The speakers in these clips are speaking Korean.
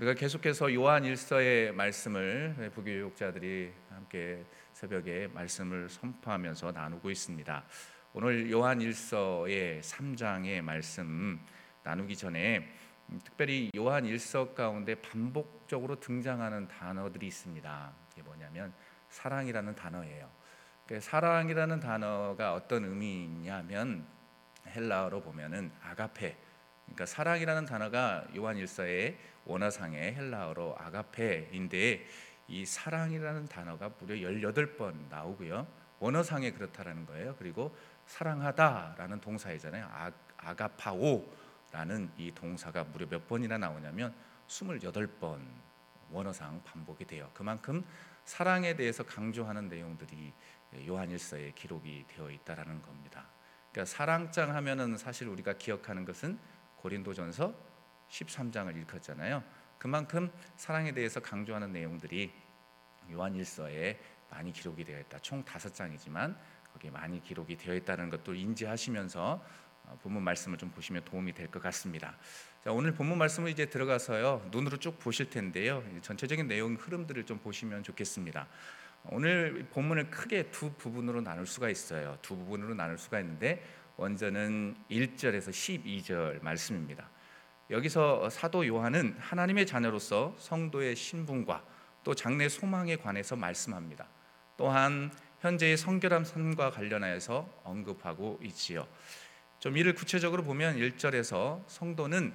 우리가 계속해서 요한 일서의 말씀을 부교육자들이 함께 새벽에 말씀을 선포하면서 나누고 있습니다. 오늘 요한 일서의 3장의 말씀 나누기 전에 특별히 요한 일서 가운데 반복적으로 등장하는 단어들이 있습니다. 이게 뭐냐면 사랑이라는 단어예요. 사랑이라는 단어가 어떤 의미냐면 헬라어로 보면은 아가페 그러니까 사랑이라는 단어가 요한 일서의 원어상의 헬라어로 아가페인데 이 사랑이라는 단어가 무려 18번 나오고요. 원어상에 그렇다라는 거예요. 그리고 사랑하다라는 동사이잖아요. 아, 아가파오라는 이 동사가 무려 몇 번이나 나오냐면 28번 원어상 반복이 돼요. 그만큼 사랑에 대해서 강조하는 내용들이 요한일서에 기록이 되어 있다라는 겁니다. 그러니까 사랑장 하면은 사실 우리가 기억하는 것은 고린도전서 13장을 읽었잖아요. 그만큼 사랑에 대해서 강조하는 내용들이 요한일서에 많이 기록이 되어 있다. 총 다섯 장이지만 거기에 많이 기록이 되어 있다는 것도 인지하시면서 어, 본문 말씀을 좀 보시면 도움이 될 것 같습니다. 자, 오늘 본문 말씀을 이제 들어가서요 눈으로 쭉 보실 텐데요 전체적인 내용 흐름들을 좀 보시면 좋겠습니다. 오늘 본문을 크게 두 부분으로 나눌 수가 있어요. 두 부분으로 나눌 수가 있는데 먼저는 1절에서 12절 말씀입니다. 여기서 사도 요한은 하나님의 자녀로서 성도의 신분과 또 장래 소망에 관해서 말씀합니다. 또한 현재의 성결함 삶과 관련하여서 언급하고 있지요. 좀 이를 구체적으로 보면 1절에서 성도는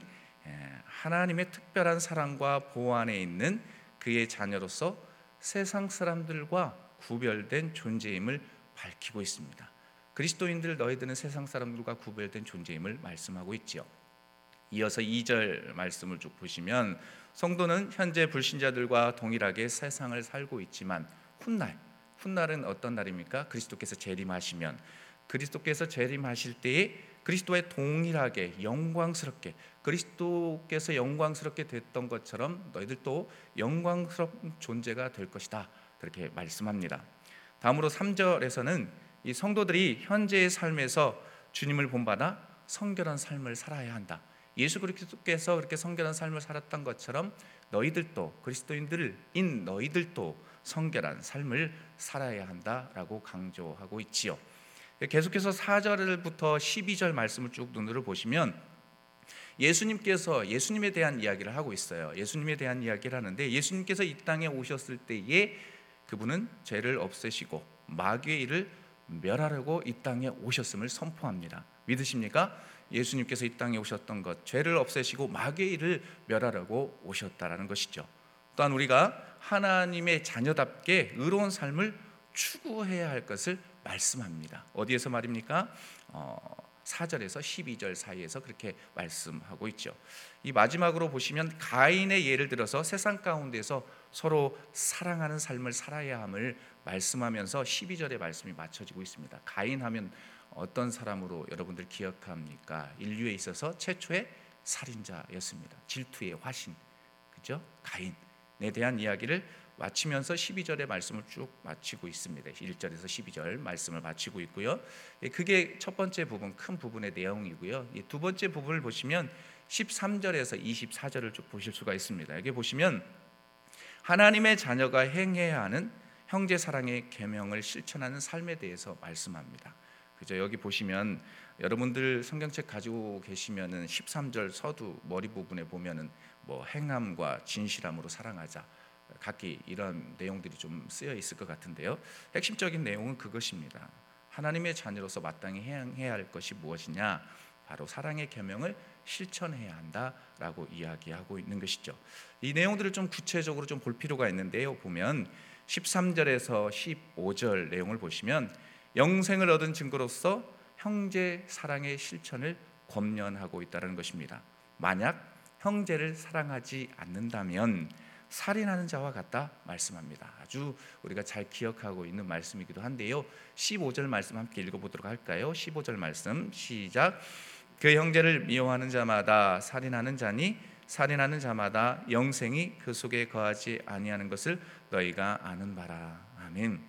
하나님의 특별한 사랑과 보호 안에 있는 그의 자녀로서 세상 사람들과 구별된 존재임을 밝히고 있습니다. 그리스도인들 너희들은 세상 사람들과 구별된 존재임을 말씀하고 있지요. 이어서 2절 말씀을 쭉 보시면 성도는 현재 불신자들과 동일하게 세상을 살고 있지만 훗날 훗날은 어떤 날입니까? 그리스도께서 재림하시면 그리스도께서 재림하실 때에 그리스도의 동일하게 영광스럽게 그리스도께서 영광스럽게 됐던 것처럼 너희들도 영광스러운 존재가 될 것이다. 그렇게 말씀합니다. 다음으로 3절에서는 이 성도들이 현재의 삶에서 주님을 본받아 성결한 삶을 살아야 한다. 예수 그리스도께서 그렇게 성결한 삶을 살았던 것처럼 너희들도 그리스도인들인 너희들도 성결한 삶을 살아야 한다라고 강조하고 있지요. 계속해서 4절부터 12절 말씀을 쭉 눈으로 보시면 예수님께서 예수님에 대한 이야기를 하고 있어요. 예수님에 대한 이야기를 하는데 예수님께서 이 땅에 오셨을 때에 그분은 죄를 없애시고 마귀의 일을 멸하려고 이 땅에 오셨음을 선포합니다. 믿으십니까? 예수님께서 이 땅에 오셨던 것, 죄를 없애시고 일을 멸하려고 오셨다라는 것이죠. 또한 우리가 하나님의 자녀답게 의로운 삶을 추구해야 할 것을 말씀합니다. 어디에서 말입니까? 어, 4절에서 12절 사이에서 그렇게 말씀하고 있죠. 이 마지막으로 보시면 가인의 예를 들어서 세상 가운데서 서로 사랑하는 삶을 살아야 함을 말씀하면서 12절의 말씀이 맞춰지고 있습니다. 가인 하면 어떤 사람으로 여러분들 기억합니까? 인류에 있어서 최초의 살인자였습니다. 질투의 화신. 그죠? 가인에 대한 이야기를 마치면서 12절의 말씀을 쭉 마치고 있습니다. 1절에서 12절 말씀을 마치고 있고요. 예, 그게 첫 번째 부분 큰 부분의 내용이고요. 두 번째 부분을 보시면 13절에서 24절을 쭉 보실 수가 있습니다. 여기 보시면 하나님의 자녀가 행해야 하는 형제 사랑의 계명을 실천하는 삶에 대해서 말씀합니다. 그죠? 여기 보시면 여러분들 성경책 가지고 계시면은 13절 서두 머리 부분에 보면은 뭐 행함과 진실함으로 사랑하자. 각기 이런 내용들이 좀 쓰여 있을 것 같은데요. 핵심적인 내용은 그것입니다. 하나님의 자녀로서 마땅히 해야 할 것이 무엇이냐? 바로 사랑의 계명을 실천해야 한다라고 이야기하고 있는 것이죠. 이 내용들을 좀 구체적으로 좀 볼 필요가 있는데요. 보면 13절에서 15절 내용을 보시면 영생을 얻은 증거로서 형제 사랑의 실천을 권면하고 있다는 것입니다. 만약 형제를 사랑하지 않는다면 살인하는 자와 같다 말씀합니다. 아주 우리가 잘 기억하고 있는 말씀이기도 한데요. 15절 말씀 함께 읽어보도록 할까요? 15절 말씀 시작. 그 형제를 미워하는 자마다 살인하는 자니 살인하는 자마다 영생이 그 속에 거하지 아니하는 것을 너희가 아는 바라. 아멘.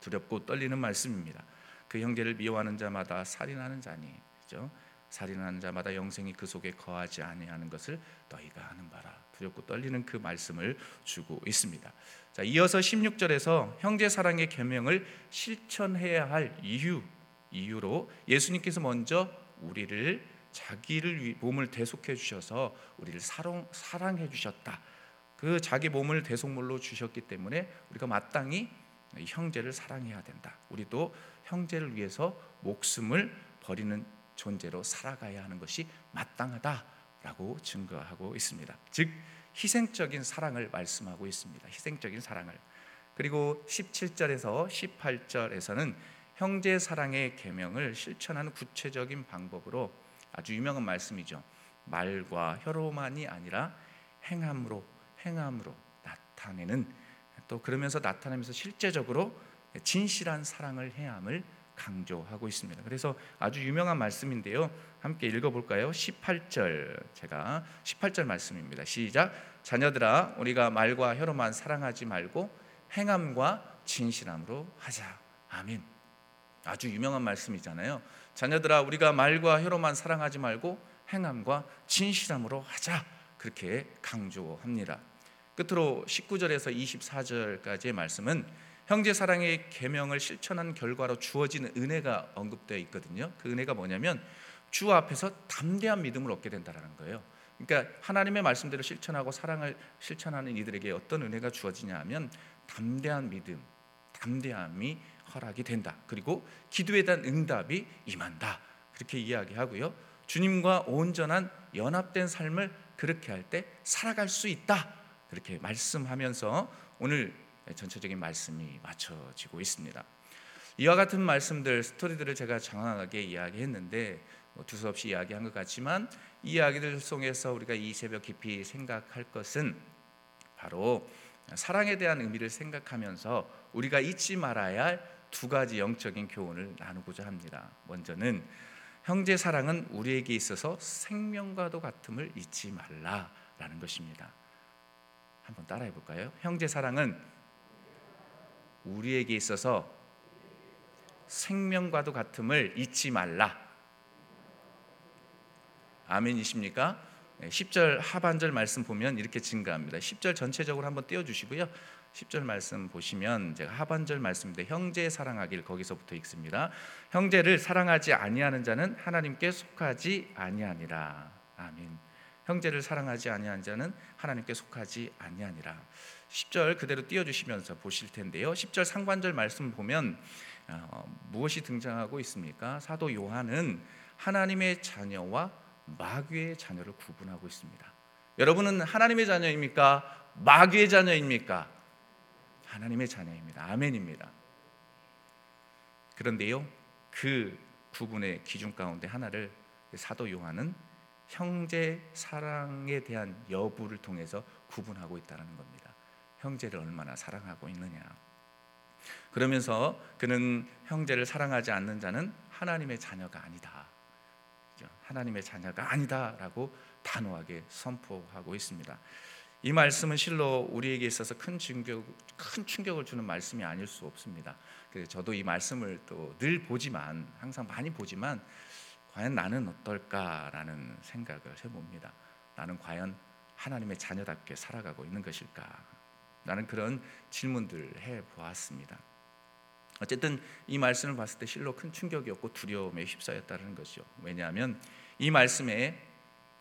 두렵고 떨리는 말씀입니다. 그 형제를 미워하는 자마다 살인하는 자니, 그죠? 살인하는 자마다 영생이 그 속에 거하지 아니하는 것을 너희가 아는 바라. 두렵고 떨리는 그 말씀을 주고 있습니다. 자, 이어서 16절에서 형제 사랑의 계명을 실천해야 할 이유 이유로 예수님께서 먼저 우리를 자기를 위- 몸을 대속해 주셔서 우리를 사랑 사랑해 주셨다. 그 자기 몸을 대속물로 주셨기 때문에 우리가 마땅히 형제를 사랑해야 된다. 우리도 형제를 위해서 목숨을 버리는 존재로 살아가야 하는 것이 마땅하다라고 증거하고 있습니다. 즉 희생적인 사랑을 말씀하고 있습니다. 희생적인 사랑을. 그리고 17절에서 18절에서는 형제 사랑의 계명을 실천하는 구체적인 방법으로 아주 유명한 말씀이죠. 말과 혀로만이 아니라 행함으로 행함으로 나타내는 또 그러면서 나타내면서 실제적으로 진실한 사랑을 해야 함을 강조하고 있습니다. 그래서 아주 유명한 말씀인데요. 함께 읽어볼까요? 18절 제가 18절 말씀입니다. 시작. 자녀들아, 우리가 말과 혀로만 사랑하지 말고 행함과 진실함으로 하자. 아멘. 아주 유명한 말씀이잖아요. 자녀들아, 우리가 말과 혀로만 사랑하지 말고 행함과 진실함으로 하자. 그렇게 강조합니다. 끝으로 19절에서 24절까지의 말씀은 형제 사랑의 계명을 실천한 결과로 주어지는 은혜가 언급되어 있거든요. 그 은혜가 뭐냐면 주 앞에서 담대한 믿음을 얻게 된다라는 거예요. 그러니까 하나님의 말씀대로 실천하고 사랑을 실천하는 이들에게 어떤 은혜가 주어지냐 하면 담대한 믿음, 담대함이 허락이 된다. 그리고 기도에 대한 응답이 임한다. 그렇게 이야기하고요. 주님과 온전한 연합된 삶을 그렇게 할 때 살아갈 수 있다. 그렇게 말씀하면서 오늘 전체적인 말씀이 맞춰지고 있습니다. 이와 같은 말씀들 스토리들을 제가 장황하게 이야기했는데 뭐 두서없이 이야기한 것 같지만 이 이야기들 속에서 우리가 이 새벽 깊이 생각할 것은 바로 사랑에 대한 의미를 생각하면서 우리가 잊지 말아야 할 두 가지 영적인 교훈을 나누고자 합니다. 먼저는 형제 사랑은 우리에게 있어서 생명과도 같음을 잊지 말라라는 것입니다. 한번 따라해 볼까요? 형제 사랑은 우리에게 있어서 생명과도 같음을 잊지 말라. 아멘이십니까? 10절 하반절 말씀 보면 이렇게 증가합니다. 10절 전체적으로 한번 띄워 주시고요. 10절 말씀 보시면 제가 하반절 말씀인데 형제 사랑하길 거기서부터 읽습니다. 형제를 사랑하지 아니하는 자는 하나님께 속하지 아니하니라. 아멘. 형제를 사랑하지 아니하는 자는 하나님께 속하지 아니하니라. 10절 그대로 띄워 주시면서 보실 텐데요. 10절 상관절 말씀 보면 어, 무엇이 등장하고 있습니까? 사도 요한은 하나님의 자녀와 마귀의 자녀를 구분하고 있습니다. 여러분은 하나님의 자녀입니까? 마귀의 자녀입니까? 하나님의 자녀입니다. 아멘입니다. 그런데요, 그 구분의 기준 가운데 하나를 사도 요한은 형제 사랑에 대한 여부를 통해서 구분하고 있다는 겁니다. 형제를 얼마나 사랑하고 있느냐. 그러면서 그는 형제를 사랑하지 않는 자는 하나님의 자녀가 아니다. 하나님의 자녀가 아니다라고 단호하게 선포하고 있습니다. 이 말씀은 실로 우리에게 있어서 큰 충격, 큰 충격을 주는 말씀이 아닐 수 없습니다. 저도 이 말씀을 또 늘 보지만 항상 많이 보지만 과연 나는 어떨까라는 생각을 해봅니다. 나는 과연 하나님의 자녀답게 살아가고 있는 것일까? 나는 그런 질문들을 해 보았습니다. 어쨌든 이 말씀을 봤을 때 실로 큰 충격이었고 두려움에 휩싸였다는 것이죠. 왜냐하면 이 말씀에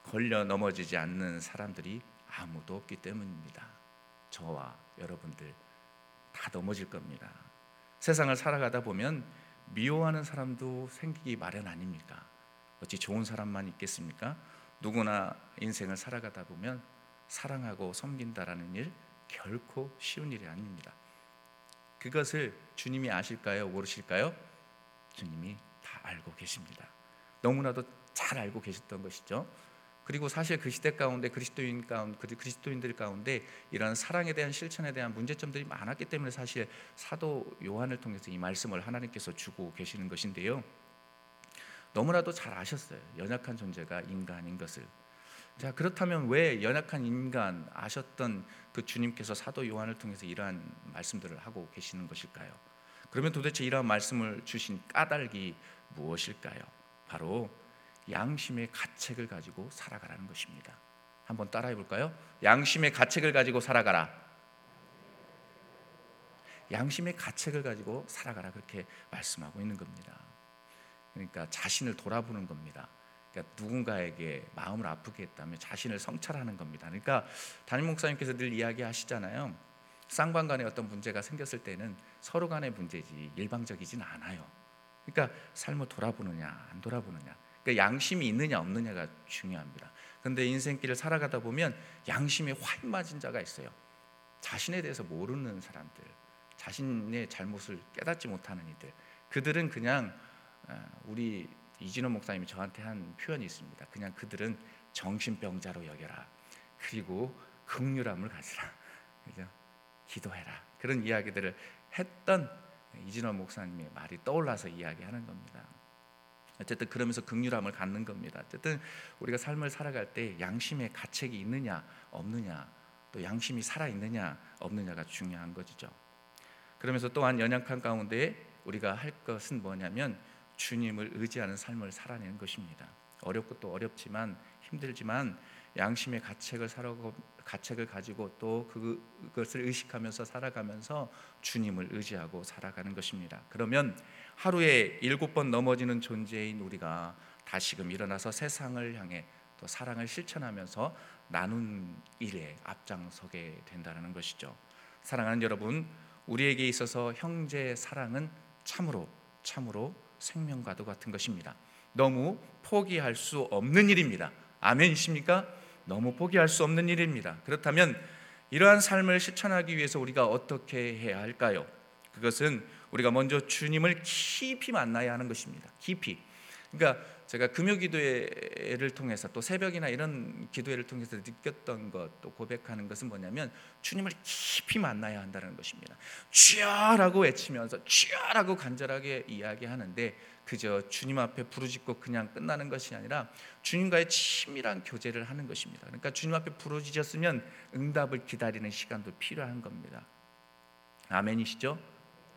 걸려 넘어지지 않는 사람들이 아무도 없기 때문입니다. 저와 여러분들 다 넘어질 겁니다. 세상을 살아가다 보면 미워하는 사람도 생기기 마련 아닙니까? 어찌 좋은 사람만 있겠습니까? 누구나 인생을 살아가다 보면 사랑하고 섬긴다라는 일 결코 쉬운 일이 아닙니다. 그것을 주님이 아실까요? 모르실까요? 주님이 다 알고 계십니다. 너무나도 잘 알고 계셨던 것이죠. 그리고 사실 그 시대 가운데 그리스도인 가운데 그리스도인들 가운데 이런 사랑에 대한 실천에 대한 문제점들이 많았기 때문에 사실 사도 요한을 통해서 이 말씀을 하나님께서 주고 계시는 것인데요. 너무나도 잘 아셨어요. 연약한 존재가 인간인 것을. 자 그렇다면 왜 연약한 인간 아셨던 그 주님께서 사도 요한을 통해서 이러한 말씀들을 하고 계시는 것일까요? 그러면 도대체 이러한 말씀을 주신 까닭이 무엇일까요? 바로 양심의 가책을 가지고 살아가라는 것입니다. 한번 따라해 볼까요? 양심의 가책을 가지고 살아가라. 양심의 가책을 가지고 살아가라 그렇게 말씀하고 있는 겁니다. 그러니까 자신을 돌아보는 겁니다. 그러니까 누군가에게 마음을 아프게 했다면 자신을 성찰하는 겁니다. 그러니까 담임 목사님께서 늘 이야기하시잖아요. 쌍방간에 어떤 문제가 생겼을 때는 서로 간의 문제지 일방적이진 않아요. 그러니까 삶을 돌아보느냐 안 돌아보느냐. 그러니까 양심이 있느냐 없느냐가 중요합니다. 그런데 인생길을 살아가다 보면 양심에 화인 맞은 자가 있어요. 자신에 대해서 모르는 사람들, 자신의 잘못을 깨닫지 못하는 이들, 그들은 그냥 어, 우리 이진호 목사님이 저한테 한 표현이 있습니다. 그냥 그들은 정신병자로 여겨라. 그리고 극률함을 가지라. 그죠? 기도해라. 그런 이야기들을 했던 이진호 목사님의 말이 떠올라서 이야기하는 겁니다. 어쨌든 그러면서 극률함을 갖는 겁니다. 어쨌든 우리가 삶을 살아갈 때 양심의 가책이 있느냐 없느냐 또 양심이 살아 있느냐 없느냐가 중요한 것이죠. 그러면서 또한 연약한 가운데 우리가 할 것은 뭐냐면 주님을 의지하는 삶을 살아내는 것입니다. 어렵고 또 어렵지만 힘들지만 양심의 가책을 살아고 가책을 가지고 또 그것을 의식하면서 살아가면서 주님을 의지하고 살아가는 것입니다. 그러면 하루에 일곱 번 넘어지는 존재인 우리가 다시금 일어나서 세상을 향해 또 사랑을 실천하면서 나눈 일에 앞장서게 된다는 것이죠. 사랑하는 여러분, 우리에게 있어서 형제 사랑은 참으로 참으로 생명과도 같은 것입니다. 너무 포기할 수 없는 일입니다. 아멘이십니까? 너무 포기할 수 없는 일입니다. 그렇다면 이러한 삶을 실천하기 위해서 우리가 어떻게 해야 할까요? 그것은 우리가 먼저 주님을 깊이 만나야 하는 것입니다. 깊이. 그러니까 제가 금요 기도회를 통해서 또 새벽이나 이런 기도회를 통해서 느꼈던 것 또 고백하는 것은 뭐냐면 주님을 깊이 만나야 한다는 것입니다. 주여라고 외치면서 주여라고 간절하게 이야기하는데 그저 주님 앞에 부르짖고 그냥 끝나는 것이 아니라 주님과의 친밀한 교제를 하는 것입니다. 그러니까 주님 앞에 부르짖었으면 응답을 기다리는 시간도 필요한 겁니다. 아멘이시죠?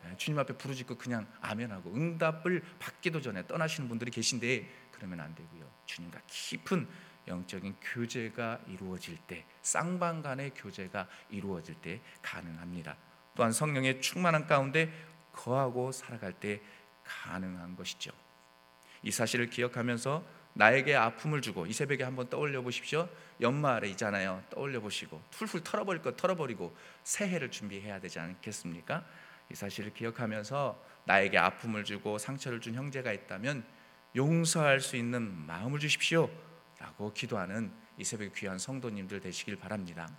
네, 주님 앞에 부르짖고 그냥 아멘하고 응답을 받기도 전에 떠나시는 분들이 계신데 그러면 안 되고요. 주님과 깊은 영적인 교제가 이루어질 때 쌍방 간의 교제가 이루어질 때 가능합니다. 또한 성령의 충만한 가운데 거하고 살아갈 때 가능한 것이죠. 이 사실을 기억하면서 나에게 아픔을 주고 이 새벽에 한번 떠올려 보십시오. 연말이잖아요. 떠올려 보시고 풀풀 털어버릴 것 털어버리고 새해를 준비해야 되지 않겠습니까? 이 사실을 기억하면서 나에게 아픔을 주고 상처를 준 형제가 있다면 용서할 수 있는 마음을 주십시오. 라고 기도하는 이 새벽 귀한 성도님들 되시길 바랍니다.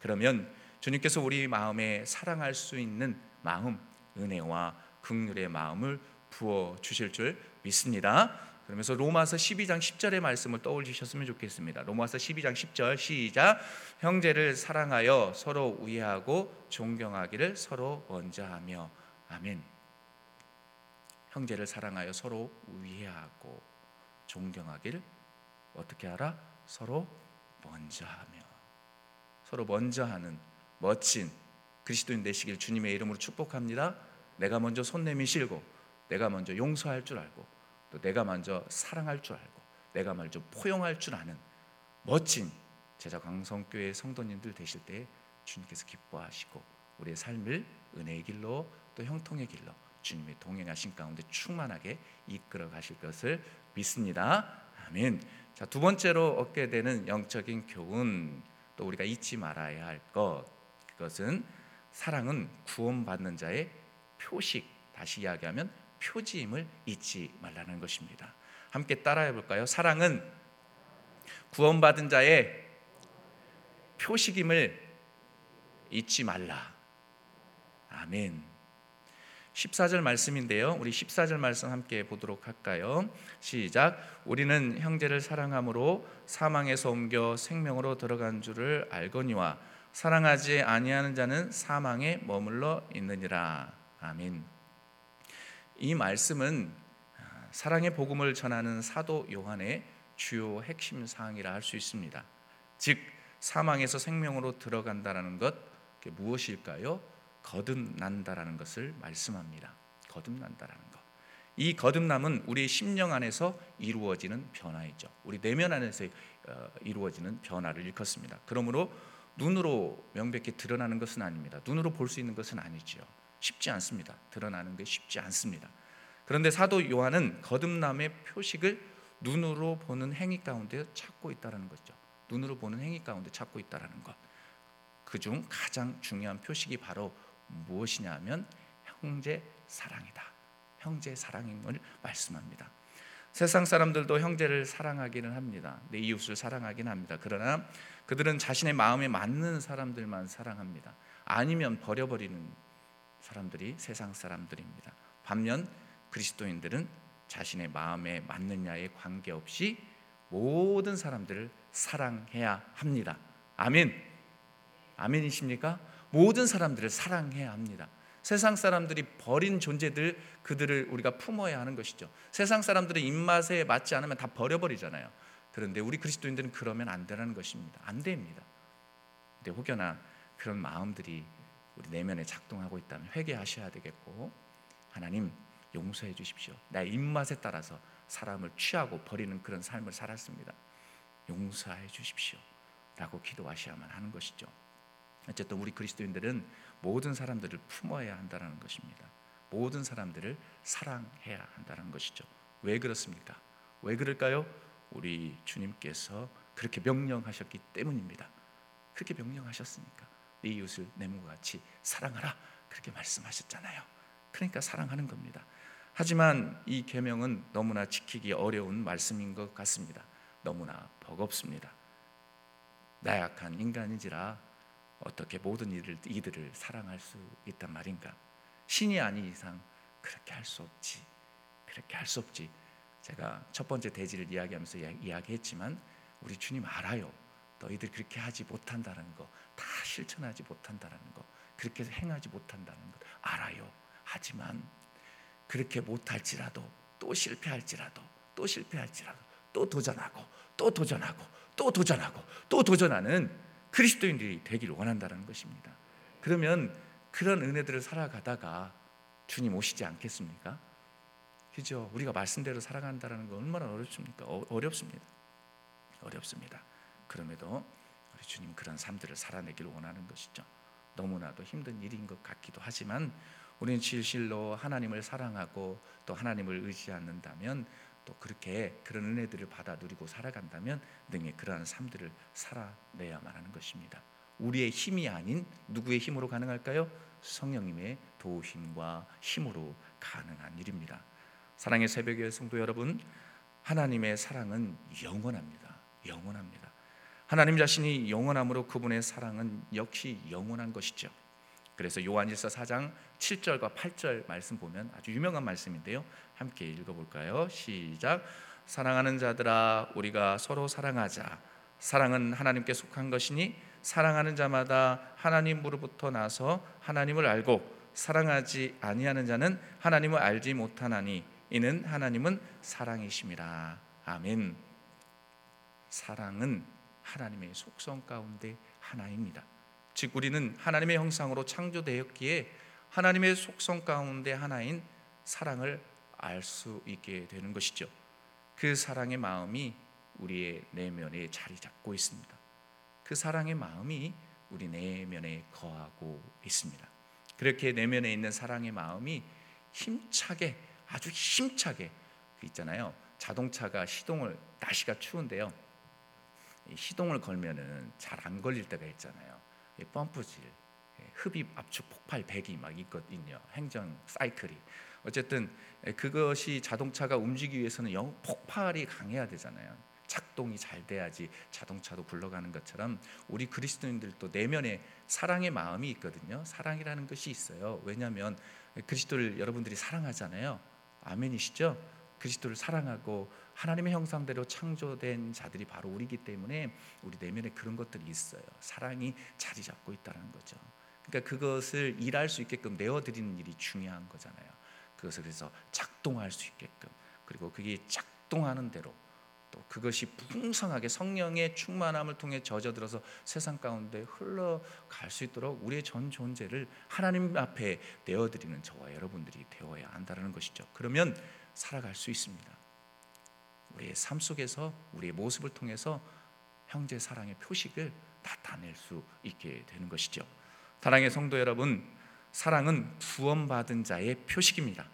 그러면 주님께서 우리 마음에 사랑할 수 있는 마음, 은혜와 긍휼의 마음을 부어 주실 줄 믿습니다. 그러면서 로마서 12장 10절의 말씀을 떠올리셨으면 좋겠습니다. 로마서 12장 10절 시작 형제를 사랑하여 서로 우애하고 존경하기를 서로 먼저 하며 아멘. 형제를 사랑하여 서로 우애하고 존경하기를 어떻게 하라? 서로 먼저 하며 서로 먼저 하는 멋진 그리스도인 되시길 주님의 이름으로 축복합니다. 내가 먼저 손 내미실고 내가 먼저 용서할 줄 알고 또 내가 먼저 사랑할 줄 알고 내가 먼저 포용할 줄 아는 멋진 제자 강성교회 성도님들 되실 때 주님께서 기뻐하시고 우리의 삶을 은혜의 길로 또 형통의 길로 주님의 동행하신 가운데 충만하게 이끌어 가실 것을 믿습니다. 아멘. 자, 두 번째로 얻게 되는 영적인 교훈 또 우리가 잊지 말아야 할 것 그것은 사랑은 구원받는 자의 표식 다시 이야기하면 표지임을 잊지 말라는 것입니다. 함께 따라해 볼까요? 사랑은 구원받은 자의 표식임을 잊지 말라. 아멘. 14절 말씀인데요. 우리 14절 말씀 함께 보도록 할까요? 시작. 우리는 형제를 사랑함으로 사망에서 옮겨 생명으로 들어간 줄을 알거니와 사랑하지 아니하는 자는 사망에 머물러 있느니라. 아멘. 이 말씀은 사랑의 복음을 전하는 사도 요한의 주요 핵심 사항이라 할 수 있습니다. 즉 사망에서 생명으로 들어간다라는 것 무엇일까요? 거듭난다라는 것을 말씀합니다. 거듭난다라는 것. 이 거듭남은 우리의 심령 안에서 이루어지는 변화이죠. 우리 내면 안에서 어, 이루어지는 변화를 일컫습니다. 그러므로 눈으로 명백히 드러나는 것은 아닙니다. 눈으로 볼 수 있는 것은 아니지요. 쉽지 않습니다. 드러나는 게 쉽지 않습니다. 그런데 사도 요한은 거듭남의 표식을 눈으로 보는 행위 가운데 찾고 있다는 거죠. 눈으로 보는 행위 가운데 찾고 있다는 것. 그중 가장 중요한 표식이 바로 무엇이냐면 형제 사랑이다. 형제 사랑임을 말씀합니다. 세상 사람들도 형제를 사랑하기는 합니다. 내 이웃을 사랑하긴 합니다. 그러나 그들은 자신의 마음에 맞는 사람들만 사랑합니다. 아니면 버려버리는 사람들이 세상 사람들입니다. 반면 그리스도인들은 자신의 마음에 맞느냐에 관계없이 모든 사람들을 사랑해야 합니다. 아멘. 아멘이십니까? 모든 사람들을 사랑해야 합니다. 세상 사람들이 버린 존재들 그들을 우리가 품어야 하는 것이죠. 세상 사람들의 입맛에 맞지 않으면 다 버려버리잖아요. 그런데 우리 그리스도인들은 그러면 안 되라는 것입니다. 안 됩니다. 근데 혹여나 그런 마음들이 우리 내면에 작동하고 있다면 회개하셔야 되겠고 하나님 용서해 주십시오. 나의 입맛에 따라서 사람을 취하고 버리는 그런 삶을 살았습니다. 용서해 주십시오. 라고 기도하셔야만 하는 것이죠. 어쨌든 우리 그리스도인들은 모든 사람들을 품어야 한다는 것입니다. 모든 사람들을 사랑해야 한다는 것이죠. 왜 그렇습니까? 왜 그럴까요? 우리 주님께서 그렇게 명령하셨기 때문입니다. 그렇게 명령하셨으니까 네 이웃을 내 몸과 같이 사랑하라 그렇게 말씀하셨잖아요. 그러니까 사랑하는 겁니다. 하지만 이 계명은 너무나 지키기 어려운 말씀인 것 같습니다. 너무나 버겁습니다. 나약한 인간인지라 어떻게 모든 이들, 이들을 사랑할 수 있단 말인가? 신이 아닌 이상 그렇게 할 수 없지. 그렇게 할 수 없지. 제가 첫 번째 대지를 이야기하면서 이야기했지만 우리 주님 알아요. 너희들 그렇게 하지 못한다는 거, 다 실천하지 못한다는 거, 그렇게 행하지 못한다는 것 알아요. 하지만 그렇게 못할지라도 또 실패할지라도 또 실패할지라도 또 도전하고 또 도전하고 또 도전하고 또 도전하는 그리스도인들이 되기를 원한다는 것입니다. 그러면 그런 은혜들을 살아가다가 주님 오시지 않겠습니까? 그죠? 우리가 말씀대로 살아간다는 건 얼마나 어렵습니까? 어, 어렵습니다. 어렵습니다. 그럼에도 우리 주님 그런 삶들을 살아내기를 원하는 것이죠. 너무나도 힘든 일인 것 같기도 하지만 우리는 진실로 하나님을 사랑하고 또 하나님을 의지 않는다면 또 그렇게 그런 은혜들을 받아 누리고 살아간다면 능히 그러한 삶들을 살아내야만 하는 것입니다. 우리의 힘이 아닌 누구의 힘으로 가능할까요? 성령님의 도우심과 힘으로 가능한 일입니다. 사랑의 새벽의 성도 여러분, 하나님의 사랑은 영원합니다. 영원합니다. 하나님 자신이 영원함으로 그분의 사랑은 역시 영원한 것이죠. 그래서 요한일서 4장 7절과 8절 말씀 보면 아주 유명한 말씀인데요. 함께 읽어 볼까요? 시작. 사랑하는 자들아, 우리가 서로 사랑하자. 사랑은 하나님께 속한 것이니 사랑하는 자마다 하나님으로부터 나서 하나님을 알고 사랑하지 아니하는 자는 하나님을 알지 못하나니 이는 하나님은 사랑이심이라. 아멘. 사랑은 하나님의 속성 가운데 하나입니다. 즉 우리는 하나님의 형상으로 창조되었기에 하나님의 속성 가운데 하나인 사랑을 알 수 있게 되는 것이죠. 그 사랑의 마음이 우리의 내면에 자리 잡고 있습니다. 그 사랑의 마음이 우리 내면에 거하고 있습니다. 그렇게 내면에 있는 사랑의 마음이 힘차게 아주 힘차게 그 있잖아요. 자동차가 시동을 날씨가 추운데요. 시동을 걸면은 잘 안 걸릴 때가 있잖아요. 펌프질, 흡입 압축 폭발 백이 막 있거든요. 행정 사이클이. 어쨌든 그것이 자동차가 움직이기 위해서는 영 폭발이 강해야 되잖아요. 작동이 잘 돼야지 자동차도 굴러가는 것처럼 우리 그리스도인들도 내면에 사랑의 마음이 있거든요. 사랑이라는 것이 있어요. 왜냐하면 그리스도를 여러분들이 사랑하잖아요. 아멘이시죠? 그리스도를 사랑하고 하나님의 형상대로 창조된 자들이 바로 우리기 때문에 우리 내면에 그런 것들이 있어요. 사랑이 자리 잡고 있다는 거죠. 그러니까 그것을 일할 수 있게끔 내어드리는 일이 중요한 거잖아요. 그것을 그래서 작동할 수 있게끔 그리고 그게 작동하는 대로 또 그것이 풍성하게 성령의 충만함을 통해 젖어들어서 세상 가운데 흘러갈 수 있도록 우리의 전 존재를 하나님 앞에 내어드리는 저와 여러분들이 되어야 한다는 것이죠. 그러면 살아갈 수 있습니다. 우리의 삶 속에서 우리의 모습을 통해서 형제 사랑의 표식을 나타낼 수 있게 되는 것이죠. 사랑의 성도 여러분, 사랑은 구원받은 자의 표식입니다.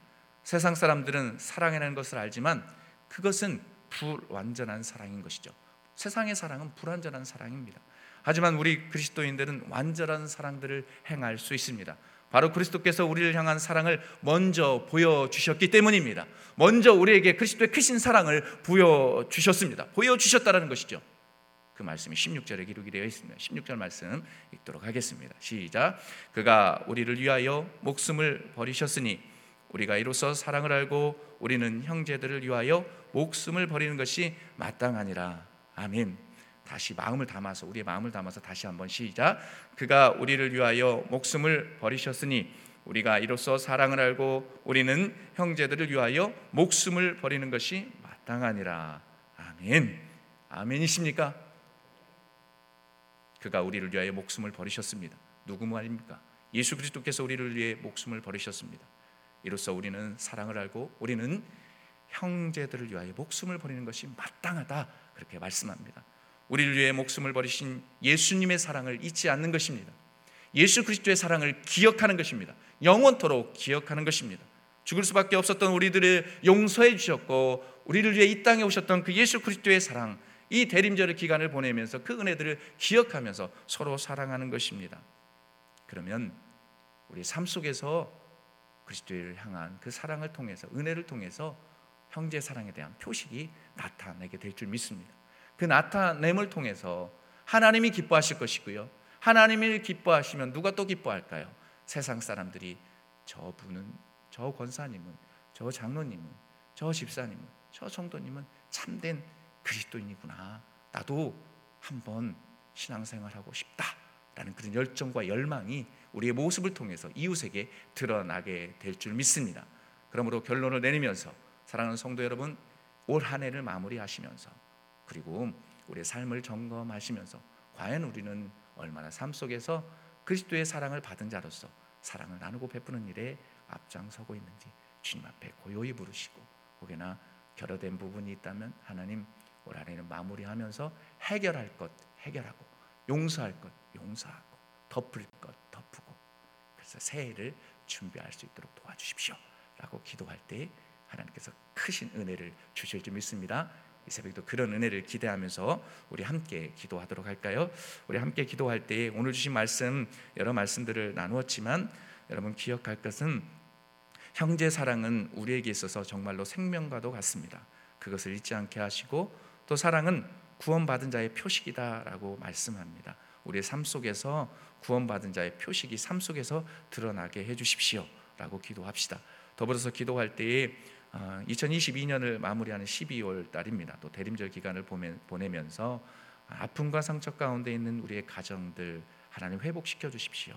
세상 사람들은 사랑이라는 것을 알지만 그것은 불완전한 사랑인 것이죠. 세상의 사랑은 불완전한 사랑입니다. 하지만 우리 그리스도인들은 완전한 사랑들을 행할 수 있습니다. 바로 그리스도께서 우리를 향한 사랑을 먼저 보여주셨기 때문입니다. 먼저 우리에게 그리스도의 크신 사랑을 보여주셨습니다. 보여주셨다는 것이죠. 그 말씀이 16절에 기록이 되어 있습니다. 16절 말씀 읽도록 하겠습니다. 시작. 그가 우리를 위하여 목숨을 버리셨으니 우리가 이로써 사랑을 알고 우리는 형제들을 위하여 목숨을 버리는 것이 마땅하니라. 아멘. 다시 마음을 담아서 우리의 마음을 담아서 다시 한번 시작. 그가 우리를 위하여 목숨을 버리셨으니 우리가 이로써 사랑을 알고 우리는 형제들을 위하여 목숨을 버리는 것이 마땅하니라. 아멘. 아멘이십니까? 그가 우리를 위하여 목숨을 버리셨습니다. 누구 말입니까? 예수 그리스도께서 우리를 위해 목숨을 버리셨습니다. 이로써 우리는 사랑을 알고 우리는 형제들을 위하여 목숨을 버리는 것이 마땅하다 그렇게 말씀합니다. 우리를 위해 목숨을 버리신 예수님의 사랑을 잊지 않는 것입니다. 예수 그리스도의 사랑을 기억하는 것입니다. 영원토록 기억하는 것입니다. 죽을 수밖에 없었던 우리들을 용서해 주셨고 우리를 위해 이 땅에 오셨던 그 예수 그리스도의 사랑 이 대림절의 기간을 보내면서 그 은혜들을 기억하면서 서로 사랑하는 것입니다. 그러면 우리 삶 속에서 그리스도를 향한 그 사랑을 통해서 은혜를 통해서 형제 사랑에 대한 표식이 나타나게 될 줄 믿습니다. 그 나타냄을 통해서 하나님이 기뻐하실 것이고요. 하나님이 기뻐하시면 누가 또 기뻐할까요? 세상 사람들이 저 분은 저 권사님은 저 장로님은 저 집사님은 저 성도님은 참된 그리스도인이구나. 나도 한번 신앙생활하고 싶다라는 그런 열정과 열망이 우리의 모습을 통해서 이웃에게 드러나게 될 줄 믿습니다. 그러므로 결론을 내리면서 사랑하는 성도 여러분 올 한 해를 마무리하시면서 그리고 우리의 삶을 점검하시면서 과연 우리는 얼마나 삶 속에서 그리스도의 사랑을 받은 자로서 사랑을 나누고 베푸는 일에 앞장서고 있는지 주님 앞에 고요히 부르시고 혹여나 결여된 부분이 있다면 하나님 올 한해는 마무리하면서 해결할 것 해결하고 용서할 것 용서하고 덮을 것 덮고 그래서 새해를 준비할 수 있도록 도와주십시오라고 기도할 때 하나님께서 크신 은혜를 주실 줄 믿습니다. 이 새벽도 그런 은혜를 기대하면서 우리 함께 기도하도록 할까요? 우리 함께 기도할 때 오늘 주신 말씀 여러 말씀들을 나누었지만 여러분 기억할 것은 형제 사랑은 우리에게 있어서 정말로 생명과도 같습니다. 그것을 잊지 않게 하시고 또 사랑은 구원받은 자의 표식이다라고 말씀합니다. 우리의 삶 속에서 구원받은 자의 표식이 삶 속에서 드러나게 해 주십시오라고 기도합시다. 더불어서 기도할 때에 2022년을 어, 마무리하는 12월 달입니다. 또 대림절 기간을 보내면서 아픔과 상처 가운데 있는 우리의 가정들 하나님 회복시켜 주십시오.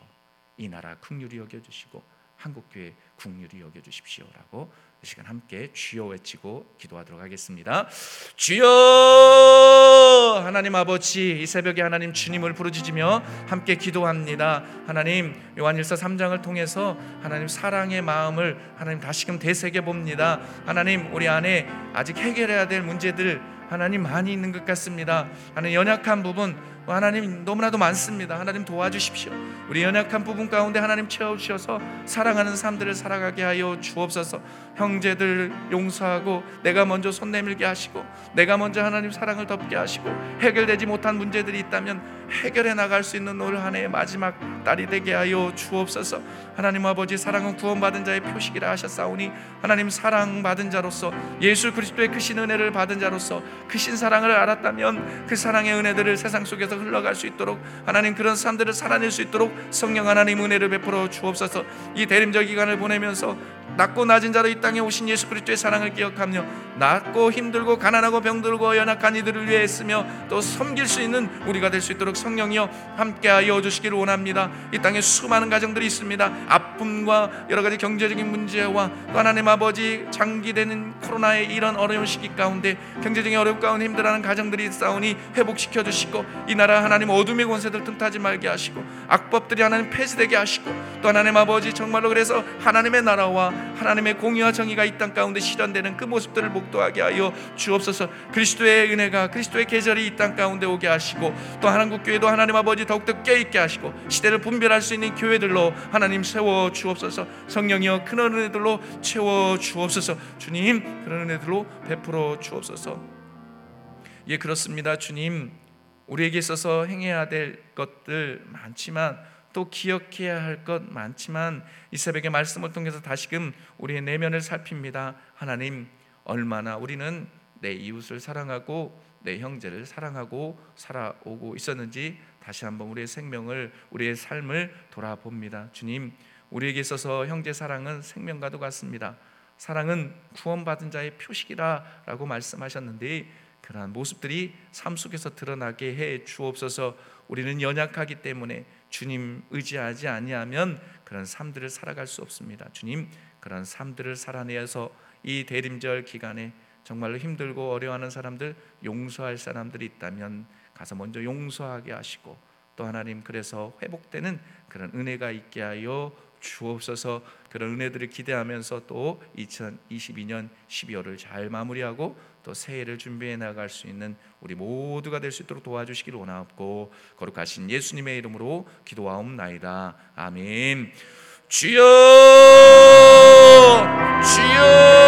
이 나라 국률이 여겨 주시고 한국 교회 국률이 여겨 주십시오라고 이 시간 함께 주여 외치고 기도하도록 하겠습니다. 주여 하나님 아버지 이 새벽에 하나님 주님을 부르짖으며 함께 기도합니다. 하나님 요한일서 3장을 통해서 하나님 사랑의 마음을 하나님 다시금 되새겨 봅니다. 하나님 우리 안에 아직 해결해야 될 문제들 하나님 많이 있는 것 같습니다. 하나님 연약한 부분 하나님 너무나도 많습니다. 하나님 도와주십시오. 우리 연약한 부분 가운데 하나님 채워주셔서 사랑하는 사람들을 살아가게 하여 주옵소서. 형제들 용서하고 내가 먼저 손 내밀게 하시고 내가 먼저 하나님 사랑을 덮게 하시고 해결되지 못한 문제들이 있다면 해결해 나갈 수 있는 올 한 해의 마지막 딸이 되게 하여 주옵소서. 하나님 아버지 사랑은 구원받은 자의 표식이라 하셨사오니 하나님 사랑받은 자로서 예수 그리스도의 크신 은혜를 받은 자로서 크신 사랑을 알았다면 그 사랑의 은혜들을 세상 속에서 흘러갈 수 있도록 하나님 그런 사람들을 살아낼 수 있도록 성령 하나님 은혜를 베풀어 주옵소서 이 대림절 기간을 보내면서 낮고 낮은 자로 이 땅에 오신 예수 그리스도의 사랑을 기억하며 낮고 힘들고 가난하고 병들고 연약한 이들을 위해 쓰며 또 섬길 수 있는 우리가 될 수 있도록 성령이여 함께하여 주시기를 원합니다. 이 땅에 수많은 가정들이 있습니다. 아픔과 여러 가지 경제적인 문제와 또 하나님 아버지 장기되는 코로나의 이런 어려운 시기 가운데 경제적인 어려움 가운데 힘들어하는 가정들이 싸우니 회복시켜 주시고 이 나라 하나님 어둠의 권세들 틈타지 말게 하시고 악법들이 하나님 폐지되게 하시고 또 하나님 아버지 정말로 그래서 하나님의 나라와 하나님의 공의와 정의가 이 땅 가운데 실현되는 그 모습들을 목도하게 하여 주옵소서. 그리스도의 은혜가 그리스도의 계절이 이 땅 가운데 오게 하시고 또 한국 교회도 하나님 아버지 더욱더 깨 있게 하시고 시대를 분별할 수 있는 교회들로 하나님 세워 주옵소서. 성령이여 그런 은혜들로 채워 주옵소서. 주님 그런 은혜들로 베풀어 주옵소서. 예 그렇습니다. 주님 우리에게 있어서 행해야 될 것들 많지만 또 기억해야 할 것 많지만 이 새벽의 말씀을 통해서 다시금 우리의 내면을 살핍니다. 하나님 얼마나 우리는 내 이웃을 사랑하고 내 형제를 사랑하고 살아오고 있었는지 다시 한번 우리의 생명을 우리의 삶을 돌아봅니다. 주님 우리에게 있어서 형제 사랑은 생명과도 같습니다. 사랑은 구원받은 자의 표식이라라고 말씀하셨는데 그러한 모습들이 삶 속에서 드러나게 해 주옵소서. 우리는 연약하기 때문에 주님 의지하지 아니하면 그런 삶들을 살아갈 수 없습니다. 주님 그런 삶들을 살아내서 이 대림절 기간에 정말로 힘들고 어려워하는 사람들 용서할 사람들이 있다면 가서 먼저 용서하게 하시고 또 하나님 그래서 회복되는 그런 은혜가 있게 하여 주옵소서 그런 은혜들을 기대하면서 또 2022년 12월을 잘 마무리하고 또 새해를 준비해 나갈 수 있는 우리 모두가 될 수 있도록 도와주시기를 원하옵고 거룩하신 예수님의 이름으로 기도하옵나이다. 아멘. 주여! 주여!